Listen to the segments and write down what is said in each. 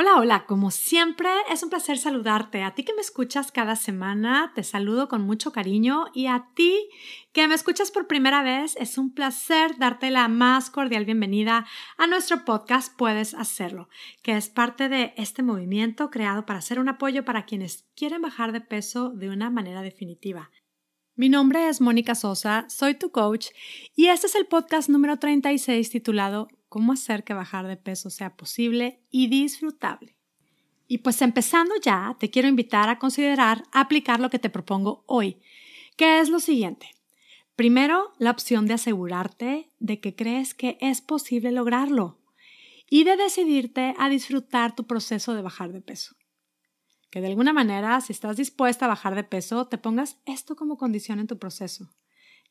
Hola, hola, como siempre es un placer saludarte. A ti que me escuchas cada semana, te saludo con mucho cariño y a ti que me escuchas por primera vez, es un placer darte la más cordial bienvenida a nuestro podcast Puedes Hacerlo, que es parte de este movimiento creado para ser un apoyo para quienes quieren bajar de peso de una manera definitiva. Mi nombre es Mónica Sosa, soy tu coach y este es el podcast número 36 titulado cómo hacer que bajar de peso sea posible y disfrutable. Y pues empezando ya, te quiero invitar a considerar aplicar lo que te propongo hoy, que es lo siguiente. Primero, la opción de asegurarte de que crees que es posible lograrlo y de decidirte a disfrutar tu proceso de bajar de peso. Que de alguna manera, si estás dispuesta a bajar de peso, te pongas esto como condición en tu proceso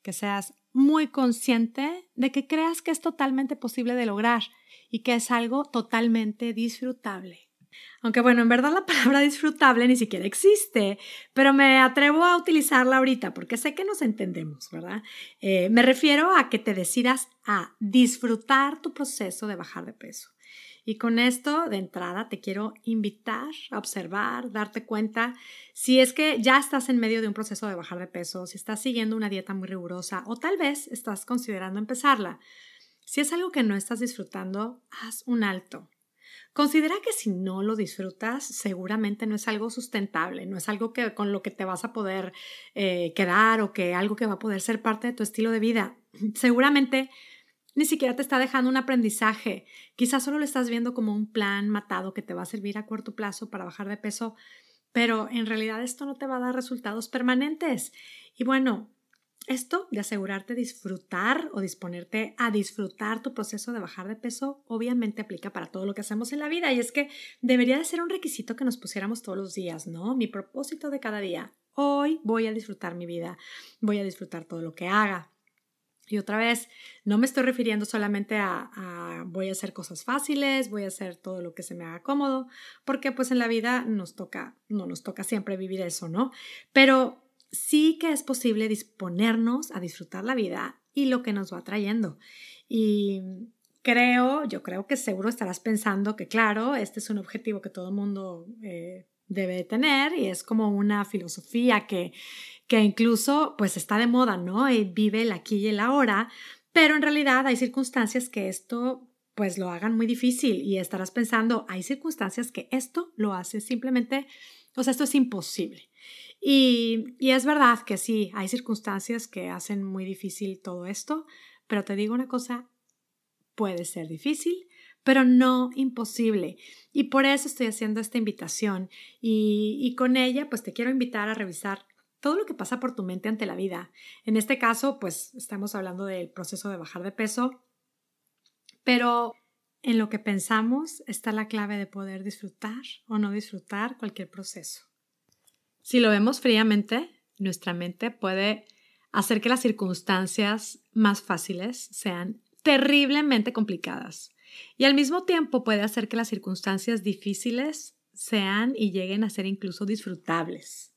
que seas muy consciente de que creas que es totalmente posible de lograr y que es algo totalmente disfrutable. Aunque bueno, en verdad la palabra disfrutable ni siquiera existe, pero me atrevo a utilizarla ahorita porque sé que nos entendemos, ¿verdad? Eh, me refiero a que te decidas a disfrutar tu proceso de bajar de peso. Y con esto, de entrada, te quiero invitar a observar, darte cuenta si es que ya estás en medio de un proceso de bajar de peso, si estás siguiendo una dieta muy rigurosa o tal vez estás considerando empezarla. Si es algo que no estás disfrutando, haz un alto. Considera que si no lo disfrutas, seguramente no es algo sustentable, no es algo que, con lo que te vas a poder eh, quedar o que algo que va a poder ser parte de tu estilo de vida. Seguramente ni siquiera te está dejando un aprendizaje. Quizás solo lo estás viendo como un plan matado que te va a servir a corto plazo para bajar de peso, pero en realidad esto no te va a dar resultados permanentes. Y bueno, esto de asegurarte disfrutar o disponerte a disfrutar tu proceso de bajar de peso obviamente aplica para todo lo que hacemos en la vida y es que debería de ser un requisito que nos pusiéramos todos los días, ¿no? Mi propósito de cada día. Hoy voy a disfrutar mi vida, voy a disfrutar todo lo que haga, y otra vez, no me estoy refiriendo solamente a, voy a hacer cosas fáciles, voy a hacer todo lo que se me haga cómodo, porque pues en la vida nos toca, no nos toca siempre vivir eso, ¿no? Pero sí que es posible disponernos a disfrutar la vida y lo que nos va trayendo. Y creo, yo creo que seguro estarás pensando que claro, este es un objetivo que todo el mundo eh, debe tener y es como una filosofía que que incluso pues está de moda, ¿no? Y vive el aquí y el ahora, pero en realidad hay circunstancias que esto pues lo hagan muy difícil y estarás pensando, hay circunstancias que esto lo hace simplemente, o sea, esto es imposible. Y, y es verdad que sí, hay circunstancias que hacen muy difícil todo esto, pero te digo una cosa, puede ser difícil, pero no imposible. Y por eso estoy haciendo esta invitación y, y con ella pues te quiero invitar a revisar todo lo que pasa por tu mente ante la vida. En este caso, pues estamos hablando del proceso de bajar de peso, pero en lo que pensamos está la clave de poder disfrutar o no disfrutar cualquier proceso. Si lo vemos fríamente, nuestra mente puede hacer que las circunstancias más fáciles sean terriblemente complicadas y al mismo tiempo puede hacer que las circunstancias difíciles sean y lleguen a ser incluso disfrutables.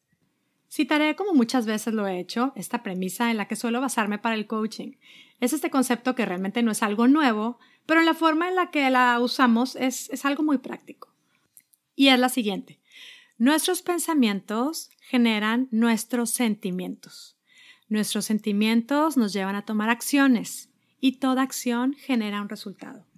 Citaré, como muchas veces lo he hecho, esta premisa en la que suelo basarme para el coaching. Es este concepto que realmente no es algo nuevo, pero en la forma en la que la usamos es, es algo muy práctico. Y es la siguiente. Nuestros pensamientos generan nuestros sentimientos. Nuestros sentimientos nos llevan a tomar acciones y toda acción genera un resultado.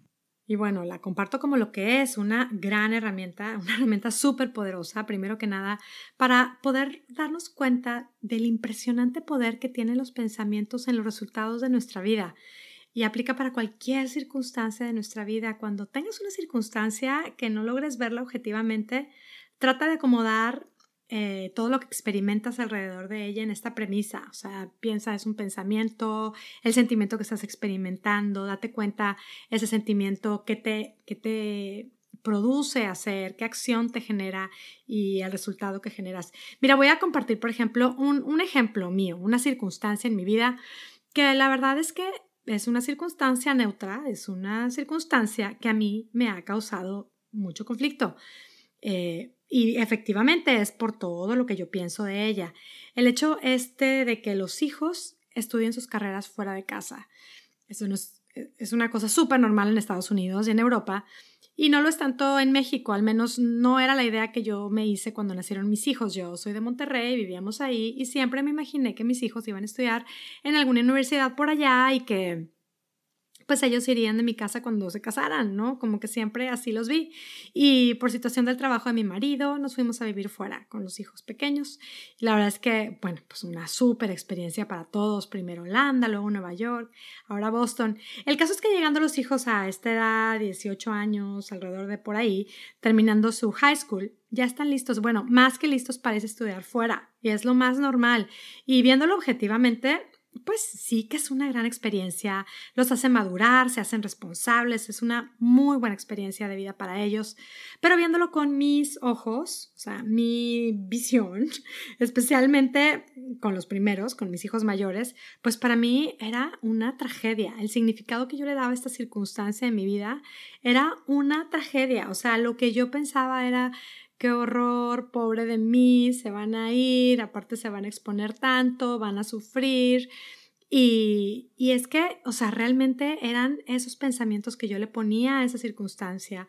Y bueno, la comparto como lo que es una gran herramienta, una herramienta súper poderosa, primero que nada, para poder darnos cuenta del impresionante poder que tienen los pensamientos en los resultados de nuestra vida. Y aplica para cualquier circunstancia de nuestra vida. Cuando tengas una circunstancia que no logres verla objetivamente, trata de acomodar eh, todo lo que experimentas alrededor de ella en esta premisa. O sea, piensa, es un pensamiento, el sentimiento que estás experimentando, date cuenta ese sentimiento que te, que te produce hacer, qué acción te genera y el resultado que generas. Mira, voy a compartir, por ejemplo, un, un ejemplo mío, una circunstancia en mi vida que la verdad es que es una circunstancia neutra, es una circunstancia que a mí me ha causado mucho conflicto. Eh, y efectivamente es por todo lo que yo pienso de ella. El hecho este de que los hijos estudien sus carreras fuera de casa. Eso es, es una cosa súper normal en Estados Unidos y en Europa. Y no lo es tanto en México, al menos no era la idea que yo me hice cuando nacieron mis hijos. Yo soy de Monterrey, vivíamos ahí y siempre me imaginé que mis hijos iban a estudiar en alguna universidad por allá y que pues ellos irían de mi casa cuando se casaran, ¿no? Como que siempre así los vi. Y por situación del trabajo de mi marido, nos fuimos a vivir fuera con los hijos pequeños. Y la verdad es que, bueno, pues una súper experiencia para todos. Primero Holanda, luego Nueva York, ahora Boston. El caso es que llegando los hijos a esta edad, 18 años, alrededor de por ahí, terminando su high school, ya están listos, bueno, más que listos para estudiar fuera. Y es lo más normal. Y viéndolo objetivamente, pues sí que es una gran experiencia, los hace madurar, se hacen responsables, es una muy buena experiencia de vida para ellos, pero viéndolo con mis ojos, o sea, mi visión, especialmente con los primeros, con mis hijos mayores, pues para mí era una tragedia. El significado que yo le daba a esta circunstancia en mi vida era una tragedia, o sea, lo que yo pensaba era qué horror, pobre de mí, se van a ir, aparte se van a exponer tanto, van a sufrir. Y, y, es que, o sea, realmente eran esos pensamientos que yo le ponía a esa circunstancia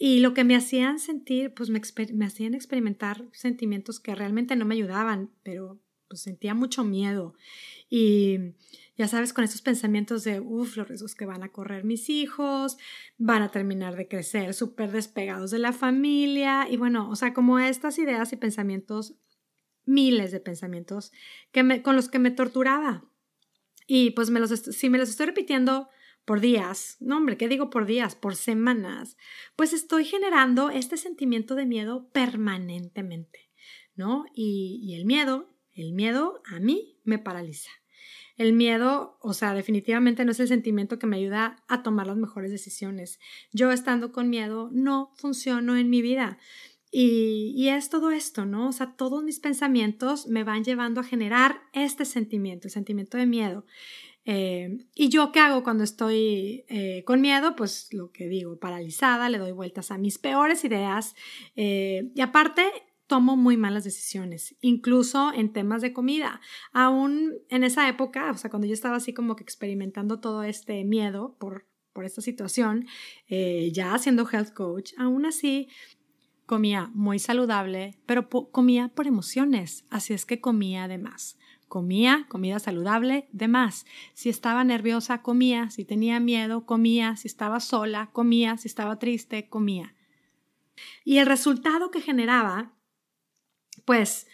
y lo que me hacían sentir, pues me, me hacían experimentar sentimientos que realmente no me ayudaban, pero pues sentía mucho miedo. Y, ya sabes, con esos pensamientos de, uff, los riesgos que van a correr mis hijos, van a terminar de crecer súper despegados de la familia, y bueno, o sea, como estas ideas y pensamientos, miles de pensamientos que me, con los que me torturaba. Y pues me los, si me los estoy repitiendo por días, no hombre, ¿qué digo por días? Por semanas, pues estoy generando este sentimiento de miedo permanentemente, ¿no? Y, y el miedo, el miedo a mí me paraliza. El miedo, o sea, definitivamente no es el sentimiento que me ayuda a tomar las mejores decisiones. Yo estando con miedo no funciono en mi vida. Y, y, es todo esto, ¿no? O sea, todos mis pensamientos me van llevando a generar este sentimiento, el sentimiento de miedo. Eh, ¿Y yo qué hago cuando estoy eh, con miedo? Pues lo que digo, paralizada, le doy vueltas a mis peores ideas. Eh, y aparte, tomo muy malas decisiones, incluso en temas de comida. Aún en esa época, o sea, cuando yo estaba así como que experimentando todo este miedo por, por esta situación, eh, ya siendo health coach, aún así comía muy saludable, pero comía por emociones, así es que comía de más. Comía comida saludable de más. Si estaba nerviosa, comía. Si tenía miedo, comía. Si estaba sola, comía. Si estaba triste, comía. Y el resultado que generaba pues,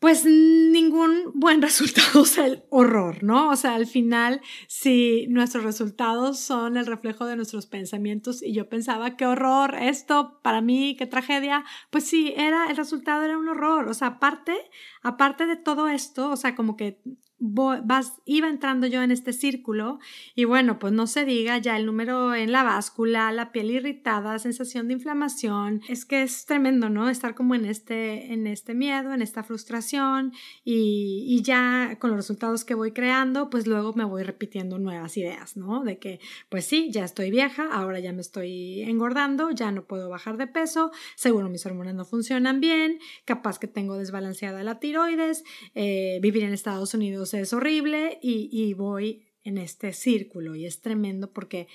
pues ningún buen resultado, sea, el horror, ¿no? O sea, al final, si nuestros resultados son el reflejo de nuestros pensamientos y yo pensaba, qué horror, esto para mí, qué tragedia, pues sí, era, el resultado era un horror, o sea, aparte, aparte de todo esto, o sea, como que vas, iba entrando yo en este círculo y bueno, pues no se diga ya el número en la báscula, la piel irritada, sensación de inflamación, es que es tremendo, ¿no? Estar como en este, en este miedo, en esta frustración y, y ya con los resultados que voy creando, pues luego me voy repitiendo nuevas ideas, ¿no? De que, pues sí, ya estoy vieja, ahora ya me estoy engordando, ya no puedo bajar de peso, seguro mis hormonas no funcionan bien, capaz que tengo desbalanceada la tiroides, eh, vivir en Estados Unidos es horrible y, voy en este círculo y es tremendo porque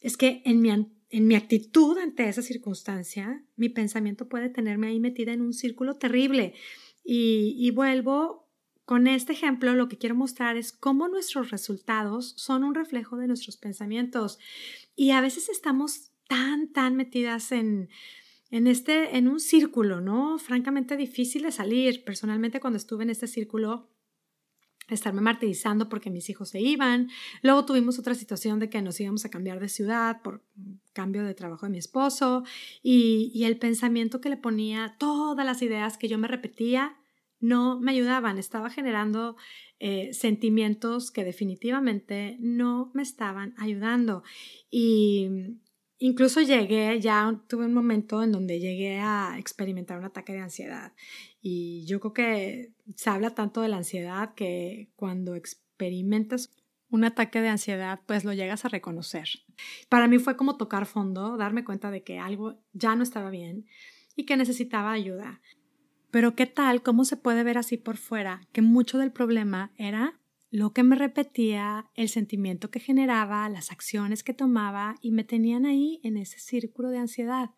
es que en mi, en mi actitud ante esa circunstancia, mi pensamiento puede tenerme ahí metida en un círculo terrible. Y, y, vuelvo con este ejemplo, lo que quiero mostrar es cómo nuestros resultados son un reflejo de nuestros pensamientos. Y a veces estamos tan, tan metidas en, en, este, en un círculo, ¿no? Francamente difícil de salir. Personalmente, cuando estuve en este círculo, estarme martirizando porque mis hijos se iban. Luego tuvimos otra situación de que nos íbamos a cambiar de ciudad por cambio de trabajo de mi esposo y, el pensamiento que le ponía, todas las ideas que yo me repetía, no me ayudaban. Estaba generando eh, sentimientos que definitivamente no me estaban ayudando. Y incluso llegué, ya tuve un momento en donde llegué a experimentar un ataque de ansiedad. Y yo creo que se habla tanto de la ansiedad que cuando experimentas un ataque de ansiedad, pues lo llegas a reconocer. Para mí fue como tocar fondo, darme cuenta de que algo ya no estaba bien y que necesitaba ayuda. Pero ¿qué tal? ¿Cómo se puede ver así por fuera? Que mucho del problema era lo que me repetía, el sentimiento que generaba, las acciones que tomaba y me tenían ahí en ese círculo de ansiedad,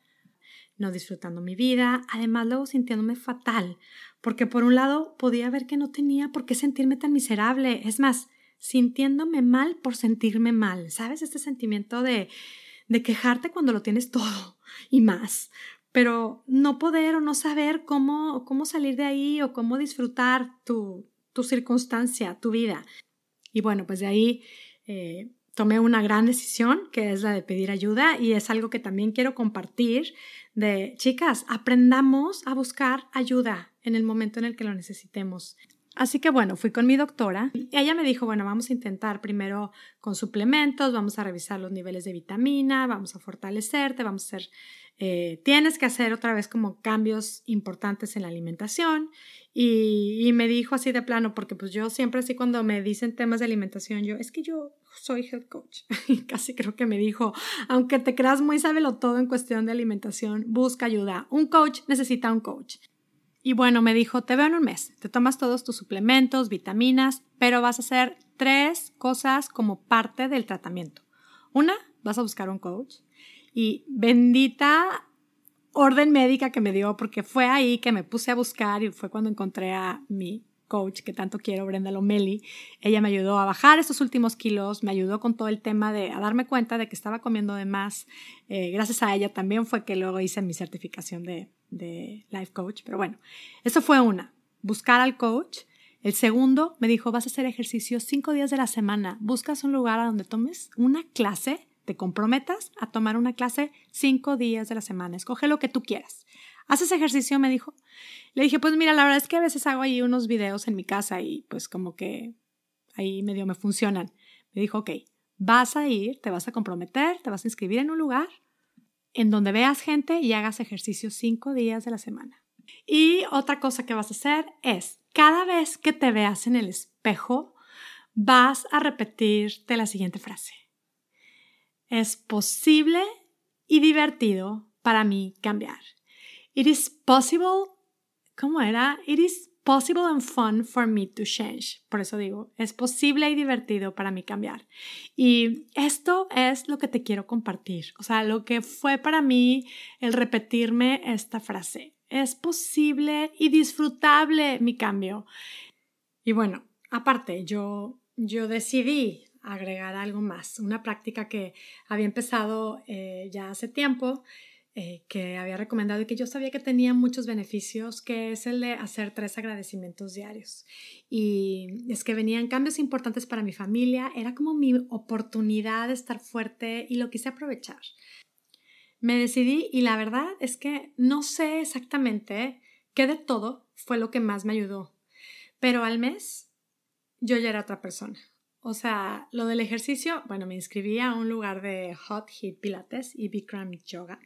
no disfrutando mi vida, además luego sintiéndome fatal, porque por un lado podía ver que no tenía por qué sentirme tan miserable, es más, sintiéndome mal por sentirme mal, ¿sabes? Este sentimiento de, de quejarte cuando lo tienes todo y más, pero no poder o no saber cómo, cómo salir de ahí o cómo disfrutar tu, tu circunstancia, tu vida. Y bueno, pues de ahí eh, tomé una gran decisión, que es la de pedir ayuda, y es algo que también quiero compartir de, chicas, aprendamos a buscar ayuda en el momento en el que lo necesitemos. Así que bueno, fui con mi doctora y ella me dijo, bueno, vamos a intentar primero con suplementos, vamos a revisar los niveles de vitamina, vamos a fortalecerte, vamos a hacer, eh, tienes que hacer otra vez como cambios importantes en la alimentación y, me dijo así de plano, porque pues yo siempre así cuando me dicen temas de alimentación, yo, es que yo soy health coach. Y casi creo que me dijo, aunque te creas muy sábelo todo en cuestión de alimentación, busca ayuda. Un coach necesita un coach. Y bueno, me dijo, te veo en un mes, te tomas todos tus suplementos, vitaminas, pero vas a hacer tres cosas como parte del tratamiento. Una, vas a buscar un coach. Y bendita orden médica que me dio, porque fue ahí que me puse a buscar y fue cuando encontré a mi coach que tanto quiero, Brenda Lomeli. Ella me ayudó a bajar estos últimos kilos, me ayudó con todo el tema de a darme cuenta de que estaba comiendo de más. Eh, gracias a ella también fue que luego hice mi certificación de, de life coach. Pero bueno, eso fue una, buscar al coach. El segundo me dijo, vas a hacer ejercicio cinco días de la semana. Buscas un lugar a donde tomes una clase te comprometas a tomar una clase cinco días de la semana. Escoge lo que tú quieras. ¿Haces ejercicio? Me dijo. Le dije, pues mira, la verdad es que a veces hago ahí unos videos en mi casa y pues como que ahí medio me funcionan. Me dijo, ok, vas a ir, te vas a comprometer, te vas a inscribir en un lugar en donde veas gente y hagas ejercicio cinco días de la semana. Y otra cosa que vas a hacer es, cada vez que te veas en el espejo, vas a repetirte la siguiente frase es posible y divertido para mí cambiar. It is possible, ¿cómo era? It is possible and fun for me to change. Por eso digo, es posible y divertido para mí cambiar. Y esto es lo que te quiero compartir. O sea, lo que fue para mí el repetirme esta frase. Es posible y disfrutable mi cambio. Y bueno, aparte, yo, yo decidí agregar algo más, una práctica que había empezado eh, ya hace tiempo, eh, que había recomendado y que yo sabía que tenía muchos beneficios, que es el de hacer tres agradecimientos diarios. Y es que venían cambios importantes para mi familia, era como mi oportunidad de estar fuerte y lo quise aprovechar. Me decidí y la verdad es que no sé exactamente qué de todo fue lo que más me ayudó, pero al mes yo ya era otra persona. O sea, lo del ejercicio, bueno, me inscribí a un lugar de Hot Heat Pilates y Bikram Yoga.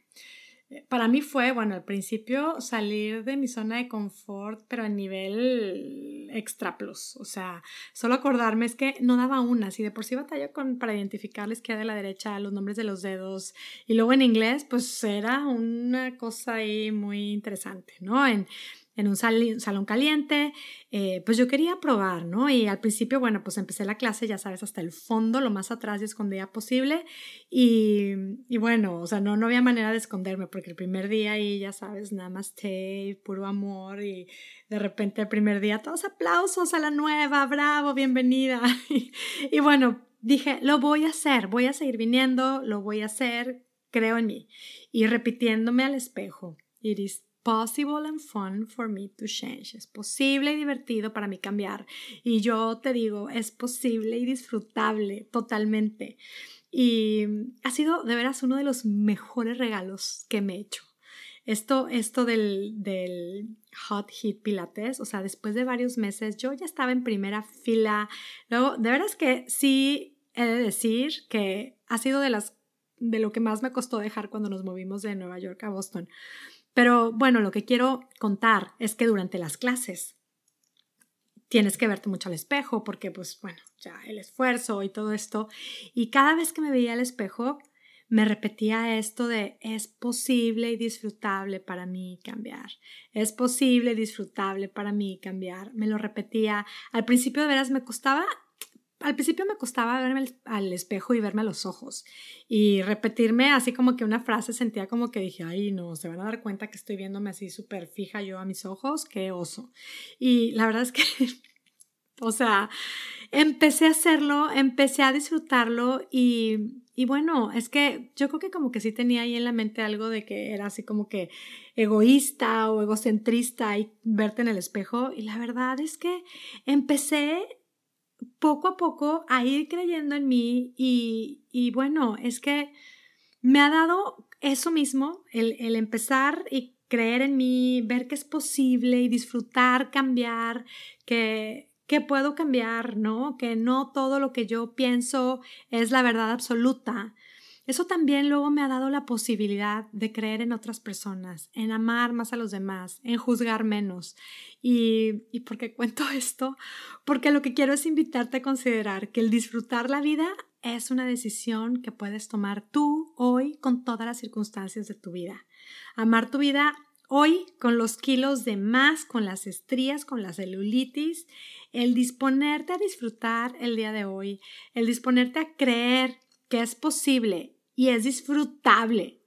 Eh, para mí fue, bueno, al principio salir de mi zona de confort, pero a nivel extra plus. O sea, solo acordarme es que no daba una. Si de por sí batalla con, para identificar la izquierda y la derecha, los nombres de los dedos. Y luego en inglés, pues era una cosa ahí muy interesante, ¿no? En, en un salón caliente, eh, pues yo quería probar, ¿no? Y al principio, bueno, pues empecé la clase, ya sabes, hasta el fondo, lo más atrás y escondida posible. Y, y, bueno, o sea, no, no había manera de esconderme, porque el primer día ahí, ya sabes, nada más té, puro amor, y de repente el primer día, todos aplausos a la nueva, bravo, bienvenida. y, y bueno, dije, lo voy a hacer, voy a seguir viniendo, lo voy a hacer, creo en mí. Y repitiéndome al espejo, Iris, possible and fun for me to change. Es posible y divertido para mí cambiar. Y yo te digo, es posible y disfrutable totalmente. Y ha sido de veras uno de los mejores regalos que me he hecho. Esto, esto del, del Hot Heat Pilates, o sea, después de varios meses yo ya estaba en primera fila. Luego, de veras que sí he de decir que ha sido de las de lo que más me costó dejar cuando nos movimos de Nueva York a Boston pero bueno, lo que quiero contar es que durante las clases tienes que verte mucho al espejo porque pues bueno, ya el esfuerzo y todo esto. Y cada vez que me veía al espejo, me repetía esto de es posible y disfrutable para mí cambiar. Es posible y disfrutable para mí cambiar. Me lo repetía. Al principio de veras me costaba al principio me costaba verme al espejo y verme a los ojos y repetirme así como que una frase sentía como que dije, ay no, se van a dar cuenta que estoy viéndome así súper fija yo a mis ojos, qué oso. Y la verdad es que, o sea, empecé a hacerlo, empecé a disfrutarlo y, y bueno, es que yo creo que como que sí tenía ahí en la mente algo de que era así como que egoísta o egocentrista y verte en el espejo y la verdad es que empecé poco a poco a ir creyendo en mí y, y bueno, es que me ha dado eso mismo, el, el, empezar y creer en mí, ver que es posible y disfrutar, cambiar, que, que puedo cambiar, ¿no? Que no todo lo que yo pienso es la verdad absoluta, eso también luego me ha dado la posibilidad de creer en otras personas, en amar más a los demás, en juzgar menos. Y, y por qué cuento esto? Porque lo que quiero es invitarte a considerar que el disfrutar la vida es una decisión que puedes tomar tú hoy con todas las circunstancias de tu vida. Amar tu vida hoy con los kilos de más, con las estrías, con la celulitis, el disponerte a disfrutar el día de hoy, el disponerte a creer que es posible y es disfrutable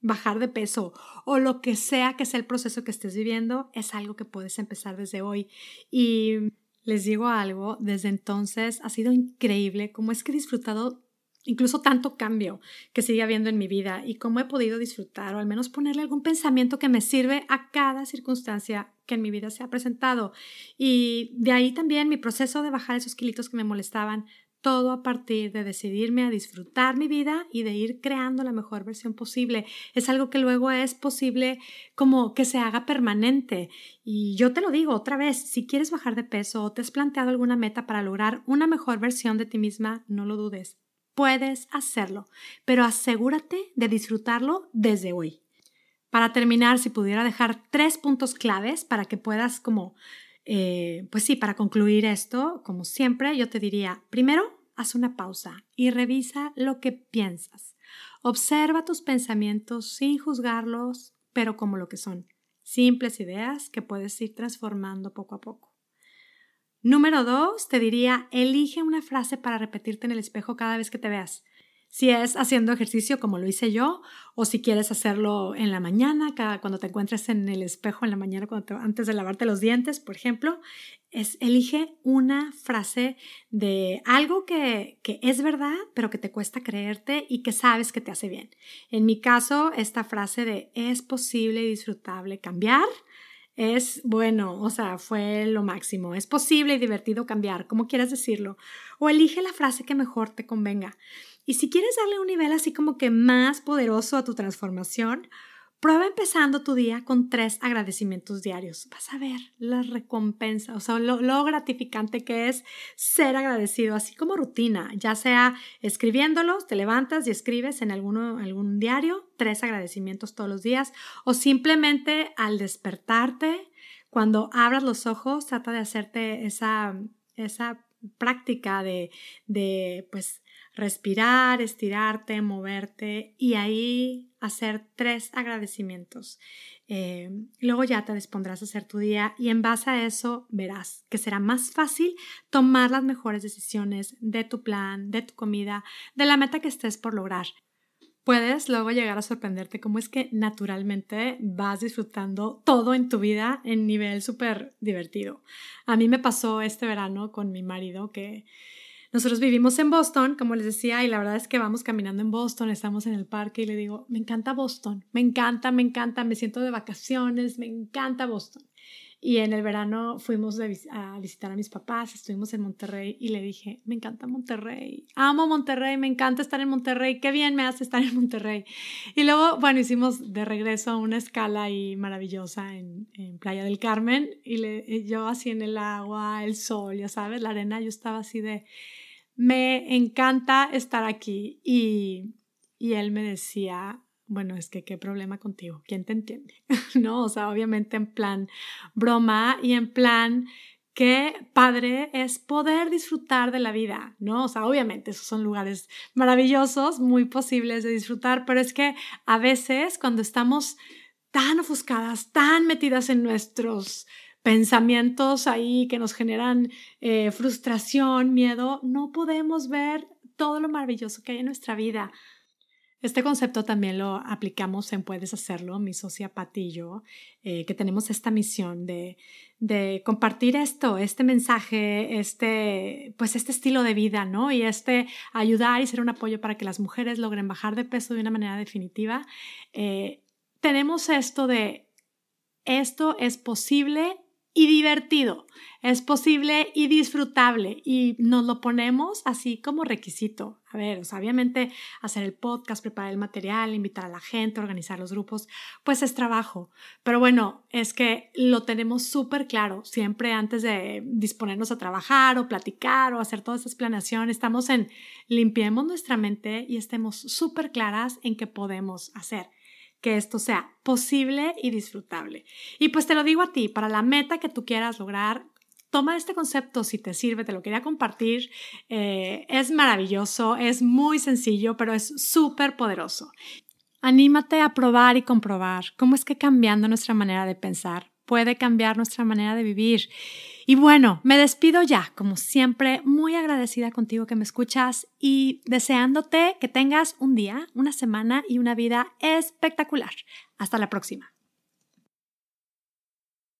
bajar de peso o lo que sea que sea el proceso que estés viviendo, es algo que puedes empezar desde hoy. Y les digo algo, desde entonces ha sido increíble cómo es que he disfrutado incluso tanto cambio que sigue habiendo en mi vida y cómo he podido disfrutar o al menos ponerle algún pensamiento que me sirve a cada circunstancia que en mi vida se ha presentado. Y de ahí también mi proceso de bajar esos kilitos que me molestaban todo a partir de decidirme a disfrutar mi vida y de ir creando la mejor versión posible. Es algo que luego es posible como que se haga permanente. Y yo te lo digo otra vez, si quieres bajar de peso o te has planteado alguna meta para lograr una mejor versión de ti misma, no lo dudes. Puedes hacerlo, pero asegúrate de disfrutarlo desde hoy. Para terminar, si pudiera dejar tres puntos claves para que puedas como eh, pues sí, para concluir esto, como siempre, yo te diría, primero, haz una pausa y revisa lo que piensas. Observa tus pensamientos sin juzgarlos, pero como lo que son, simples ideas que puedes ir transformando poco a poco. Número dos, te diría, elige una frase para repetirte en el espejo cada vez que te veas si es haciendo ejercicio como lo hice yo, o si quieres hacerlo en la mañana, cada, cuando te encuentres en el espejo en la mañana, antes de lavarte los dientes, por ejemplo, es elige una frase de algo que, que es verdad, pero que te cuesta creerte y que sabes que te hace bien. En mi caso, esta frase de es posible y disfrutable cambiar es bueno, o sea, fue lo máximo. Es posible y divertido cambiar, como quieras decirlo. O elige la frase que mejor te convenga. Y si quieres darle un nivel así como que más poderoso a tu transformación, prueba empezando tu día con tres agradecimientos diarios. Vas a ver la recompensa, o sea, lo, gratificante que es ser agradecido, así como rutina, ya sea escribiéndolos, te levantas y escribes en alguno, algún diario tres agradecimientos todos los días, o simplemente al despertarte, cuando abras los ojos, trata de hacerte esa, esa práctica de, de pues, respirar, estirarte, moverte y ahí hacer tres agradecimientos. Eh, luego ya te dispondrás a hacer tu día y en base a eso verás que será más fácil tomar las mejores decisiones de tu plan, de tu comida, de la meta que estés por lograr. Puedes luego llegar a sorprenderte cómo es que naturalmente vas disfrutando todo en tu vida en nivel súper divertido. A mí me pasó este verano con mi marido que nosotros vivimos en Boston, como les decía, y la verdad es que vamos caminando en Boston, estamos en el parque y le digo, me encanta Boston, me encanta, me encanta, me siento de vacaciones, me encanta Boston. Y en el verano fuimos a visitar a mis papás, estuvimos en Monterrey y le dije, me encanta Monterrey, amo Monterrey, me encanta estar en Monterrey, qué bien me hace estar en Monterrey. Y luego, bueno, hicimos de regreso una escala ahí maravillosa en, en Playa del Carmen y le, yo así en el agua, el sol, ya sabes, la arena, yo estaba así de, me encanta estar aquí. Y, y él me decía, bueno, es que qué problema contigo, ¿quién te entiende? ¿No? O sea, obviamente en plan broma y en plan qué padre es poder disfrutar de la vida, ¿no? O sea, obviamente esos son lugares maravillosos, muy posibles de disfrutar, pero es que a veces cuando estamos tan ofuscadas, tan metidas en nuestros pensamientos ahí que nos generan eh, frustración, miedo, no podemos ver todo lo maravilloso que hay en nuestra vida. Este concepto también lo aplicamos en Puedes Hacerlo, mi socia Patillo, eh, que tenemos esta misión de, de, compartir esto, este mensaje, este, pues este estilo de vida, ¿no? Y este ayudar y ser un apoyo para que las mujeres logren bajar de peso de una manera definitiva. Eh, tenemos esto de, esto es posible y divertido, es posible y disfrutable y nos lo ponemos así como requisito. A ver, obviamente hacer el podcast, preparar el material, invitar a la gente, organizar los grupos, pues es trabajo. Pero bueno, es que lo tenemos súper claro siempre antes de disponernos a trabajar o platicar o hacer todas esas planeaciones. Estamos en limpiemos nuestra mente y estemos súper claras en qué podemos hacer que esto sea posible y disfrutable. Y pues te lo digo a ti, para la meta que tú quieras lograr, toma este concepto si te sirve, te lo quería compartir. Eh, es maravilloso, es muy sencillo, pero es súper poderoso. Anímate a probar y comprobar cómo es que cambiando nuestra manera de pensar puede cambiar nuestra manera de vivir. Y bueno, me despido ya, como siempre, muy agradecida contigo que me escuchas y deseándote que tengas un día, una semana y una vida espectacular. Hasta la próxima.